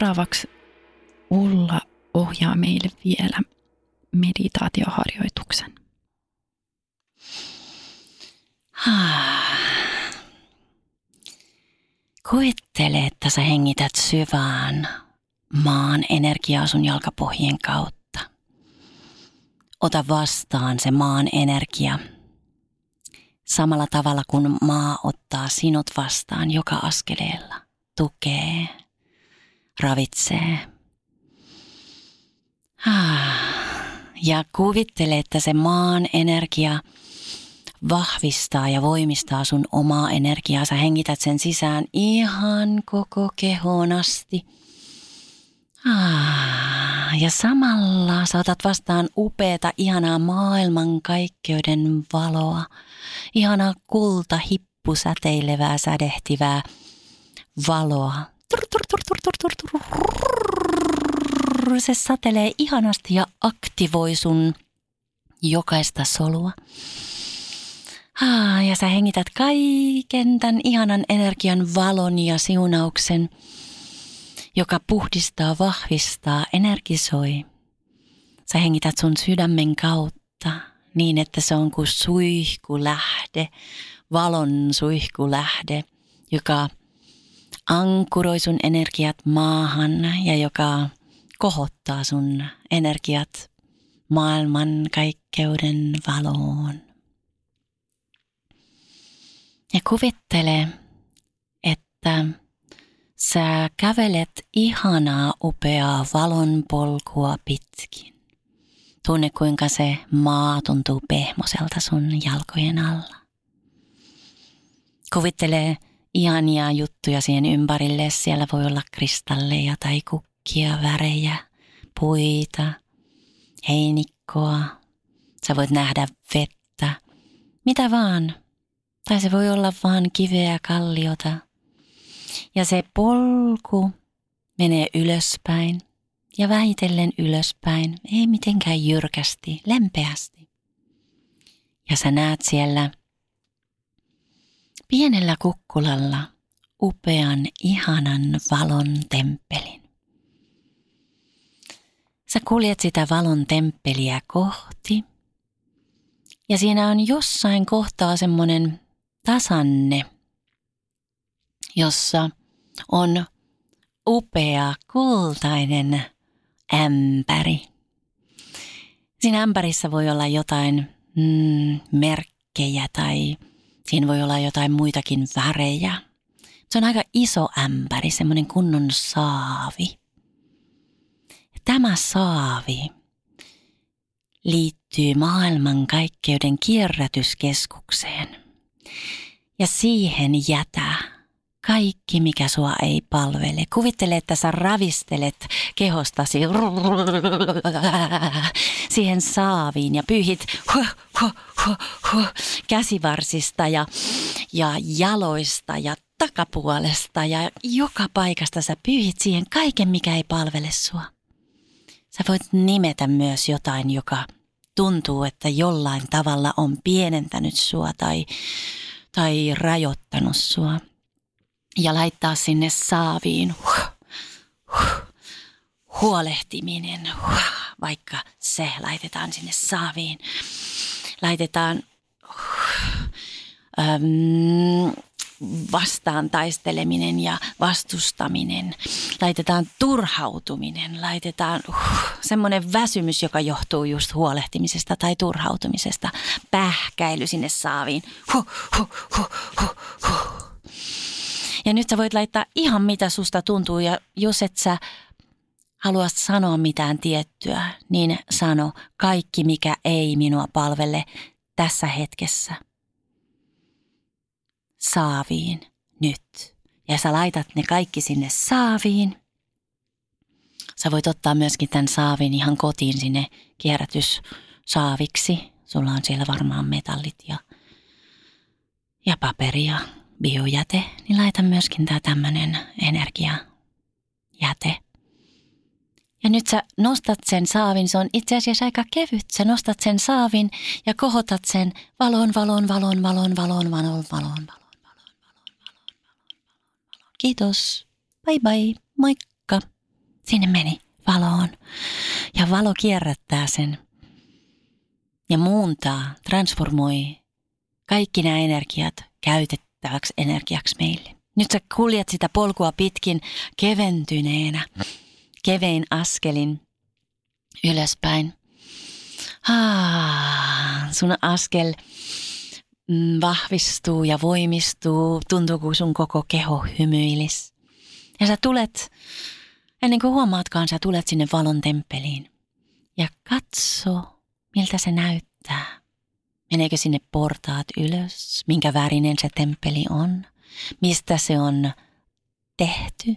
seuraavaksi Ulla ohjaa meille vielä meditaatioharjoituksen. Kuvittele, että sä hengität syvään maan energiaa sun jalkapohjien kautta. Ota vastaan se maan energia samalla tavalla kuin maa ottaa sinut vastaan joka askeleella. Tukee, ravitsee. Ja kuvittele, että se maan energia vahvistaa ja voimistaa sun omaa energiaa. Sä hengität sen sisään ihan koko kehoon asti. Ja samalla saatat vastaan upeata, ihanaa maailmankaikkeuden valoa. Ihanaa kulta hippu säteilevää, sädehtivää valoa. Se satelee ihanasti ja aktivoi sun jokaista solua. Ah, ja sä hengität kaiken tämän ihanan energian valon ja siunauksen, joka puhdistaa, vahvistaa, energisoi. Sä hengität sun sydämen kautta niin, että se on kuin suihkulähde, valon suihkulähde, joka ankuroi sun energiat maahan ja joka kohottaa sun energiat maailman kaikkeuden valoon. Ja kuvittele, että sä kävelet ihanaa upeaa valonpolkua pitkin. Tunne kuinka se maa tuntuu pehmoselta sun jalkojen alla. Kuvittele ihania juttuja siihen ympärille. Siellä voi olla kristalleja tai kukkia, värejä, puita, heinikkoa. Sä voit nähdä vettä, mitä vaan tai se voi olla vaan kiveä kalliota. Ja se polku menee ylöspäin ja vähitellen ylöspäin, ei mitenkään jyrkästi, lempeästi. Ja sä näet siellä pienellä kukkulalla upean, ihanan valon temppelin. Sä kuljet sitä valon temppeliä kohti. Ja siinä on jossain kohtaa semmoinen tasanne, jossa on upea kultainen ämpäri. Siinä ämpärissä voi olla jotain mm, merkkejä tai siinä voi olla jotain muitakin värejä. Se on aika iso ämpäri, semmoinen kunnon saavi. Tämä saavi liittyy maailmankaikkeuden kierrätyskeskukseen. Ja siihen jätä kaikki, mikä sua ei palvele. Kuvittele, että sä ravistelet kehostasi siihen saaviin ja pyyhit käsivarsista ja, ja jaloista ja takapuolesta ja joka paikasta sä pyyhit siihen kaiken, mikä ei palvele sua. Sä voit nimetä myös jotain, joka tuntuu, että jollain tavalla on pienentänyt sua tai, tai rajoittanut sua. Ja laittaa sinne saaviin huh, huh, huolehtiminen, huh, vaikka se laitetaan sinne saaviin. Laitetaan äm, vastaan taisteleminen ja vastustaminen, laitetaan turhautuminen, laitetaan uh, semmoinen väsymys, joka johtuu just huolehtimisesta tai turhautumisesta, pähkäily sinne saaviin. Ja nyt sä voit laittaa ihan mitä susta tuntuu. Ja jos et sä halua sanoa mitään tiettyä, niin sano kaikki mikä ei minua palvele tässä hetkessä – saaviin nyt. Ja sä laitat ne kaikki sinne saaviin. Sä voit ottaa myöskin tämän saavin ihan kotiin sinne kierrätyssaaviksi. Sulla on siellä varmaan metallit ja, ja paperi ja biojäte. Niin laita myöskin tämä tämmöinen energiajäte. Ja nyt sä nostat sen saavin, se on itse asiassa aika kevyt. Sä nostat sen saavin ja kohotat sen valon, valon, valon, valon, valon, valon, valon, valon. Kiitos. Bye bye. Moikka. Sinne meni valoon. Ja valo kierrättää sen ja muuntaa, transformoi kaikki nämä energiat käytettäväksi energiaksi meille. Nyt sä kuljet sitä polkua pitkin keventyneenä, kevein askelin ylöspäin. Sun askel mm, vahvistuu ja voimistuu, tuntuu kuin sun koko keho hymyilis. Ja sä tulet, ennen kuin huomaatkaan, sä tulet sinne valon temppeliin. Ja katso, miltä se näyttää. Meneekö sinne portaat ylös? Minkä värinen se temppeli on? Mistä se on tehty?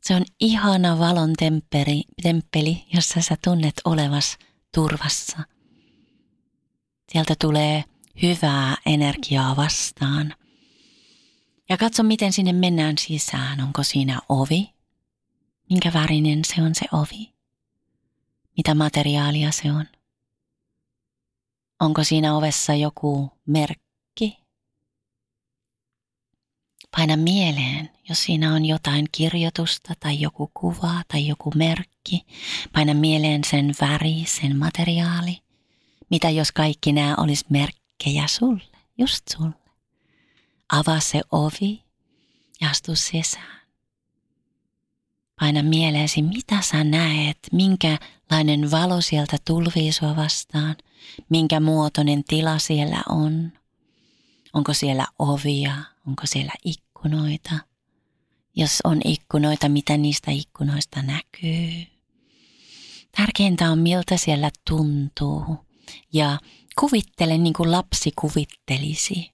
Se on ihana valon temppeli, temppeli, jossa sä tunnet olevas turvassa. Sieltä tulee hyvää energiaa vastaan. Ja katso, miten sinne mennään sisään. Onko siinä ovi? Minkä värinen se on se ovi? Mitä materiaalia se on? Onko siinä ovessa joku merkki? Paina mieleen, jos siinä on jotain kirjoitusta tai joku kuva tai joku merkki. Paina mieleen sen väri, sen materiaali. Mitä jos kaikki nämä olisi merkkejä sulle, just sulle? Avaa se ovi ja astu sisään. Paina mieleesi, mitä sä näet, minkälainen valo sieltä tulvii sua vastaan – minkä muotoinen tila siellä on. Onko siellä ovia, onko siellä ikkunoita. Jos on ikkunoita, mitä niistä ikkunoista näkyy. Tärkeintä on, miltä siellä tuntuu. Ja kuvittele niin kuin lapsi kuvittelisi.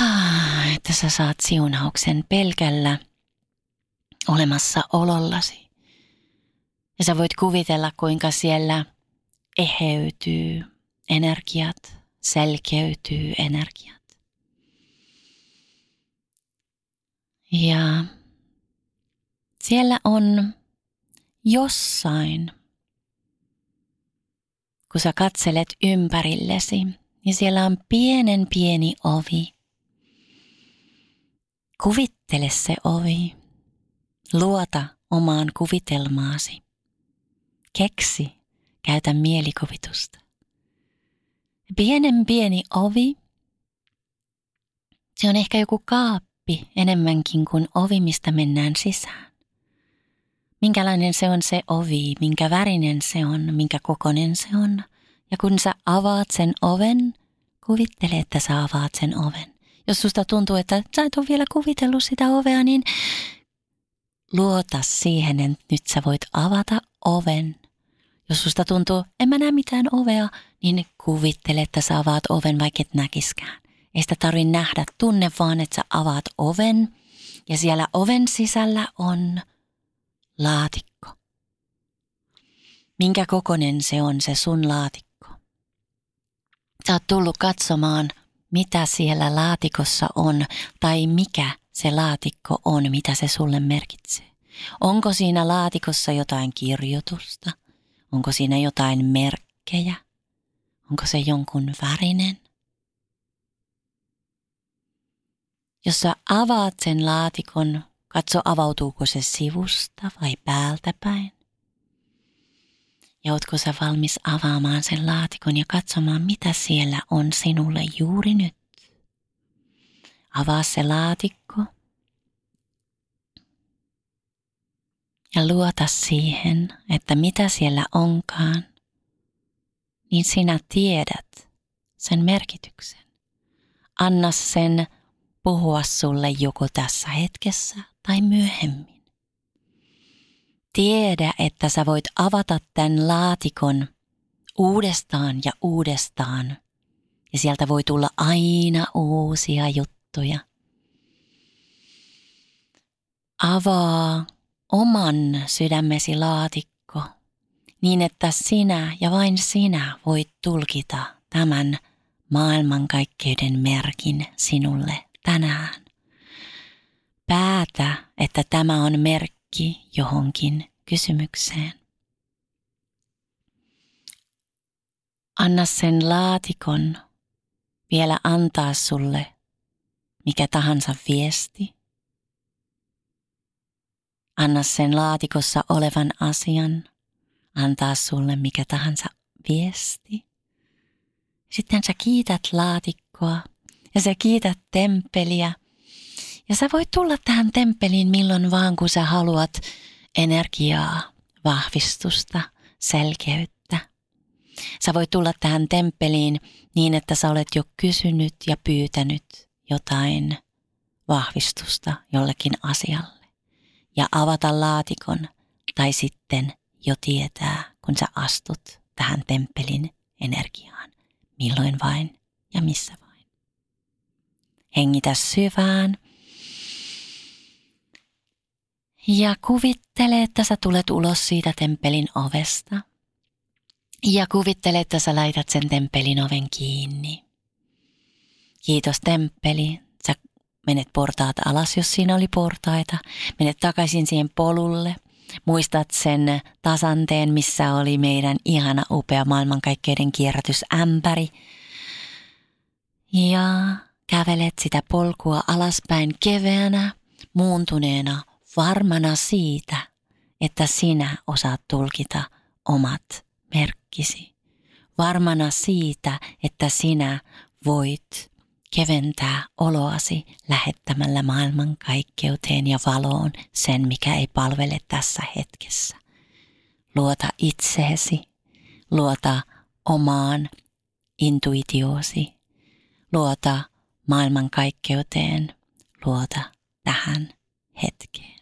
Ah, että sä saat siunauksen pelkällä olemassa olollasi. Ja sä voit kuvitella, kuinka siellä eheytyy energiat, selkeytyy energiat. Ja siellä on jossain, kun sä katselet ympärillesi, niin siellä on pienen pieni ovi. Kuvittele se ovi. Luota omaan kuvitelmaasi. Keksi Käytä mielikuvitusta. Pienen pieni ovi. Se on ehkä joku kaappi enemmänkin kuin ovi, mistä mennään sisään. Minkälainen se on se ovi, minkä värinen se on, minkä kokonen se on. Ja kun sä avaat sen oven, kuvittele, että sä avaat sen oven. Jos susta tuntuu, että sä et ole vielä kuvitellut sitä ovea, niin luota siihen, että nyt sä voit avata oven jos susta tuntuu, en mä näe mitään ovea, niin kuvittele, että sä avaat oven, vaikka et näkiskään. Ei sitä tarvi nähdä, tunne vaan, että sä avaat oven ja siellä oven sisällä on laatikko. Minkä kokonen se on se sun laatikko? Sä oot tullut katsomaan, mitä siellä laatikossa on tai mikä se laatikko on, mitä se sulle merkitsee. Onko siinä laatikossa jotain kirjoitusta – Onko siinä jotain merkkejä? Onko se jonkun värinen? Jos sä avaat sen laatikon, katso avautuuko se sivusta vai päältä päin. Ja ootko sä valmis avaamaan sen laatikon ja katsomaan, mitä siellä on sinulle juuri nyt? Avaa se laatikko ja luota siihen, että mitä siellä onkaan, niin sinä tiedät sen merkityksen. Anna sen puhua sulle joko tässä hetkessä tai myöhemmin. Tiedä, että sä voit avata tämän laatikon uudestaan ja uudestaan, ja sieltä voi tulla aina uusia juttuja. Avaa oman sydämesi laatikko, niin että sinä ja vain sinä voit tulkita tämän maailmankaikkeuden merkin sinulle tänään. Päätä, että tämä on merkki johonkin kysymykseen. Anna sen laatikon vielä antaa sulle mikä tahansa viesti Anna sen laatikossa olevan asian antaa sulle mikä tahansa viesti. Sitten sä kiität laatikkoa ja sä kiität temppeliä. Ja sä voit tulla tähän temppeliin milloin vaan, kun sä haluat energiaa, vahvistusta, selkeyttä. Sä voit tulla tähän temppeliin niin, että sä olet jo kysynyt ja pyytänyt jotain vahvistusta jollekin asialle. Ja avata laatikon tai sitten jo tietää, kun sä astut tähän temppelin energiaan, milloin vain ja missä vain. Hengitä syvään ja kuvittele, että sä tulet ulos siitä temppelin ovesta. Ja kuvittele, että sä laitat sen temppelin oven kiinni. Kiitos temppeli. Sä menet portaat alas, jos siinä oli portaita. Menet takaisin siihen polulle. Muistat sen tasanteen, missä oli meidän ihana upea maailmankaikkeuden kierrätysämpäri. Ja kävelet sitä polkua alaspäin keveänä, muuntuneena, varmana siitä, että sinä osaat tulkita omat merkkisi. Varmana siitä, että sinä voit keventää oloasi lähettämällä maailman kaikkeuteen ja valoon sen, mikä ei palvele tässä hetkessä. Luota itseesi, luota omaan intuitioosi, luota maailman kaikkeuteen, luota tähän hetkeen.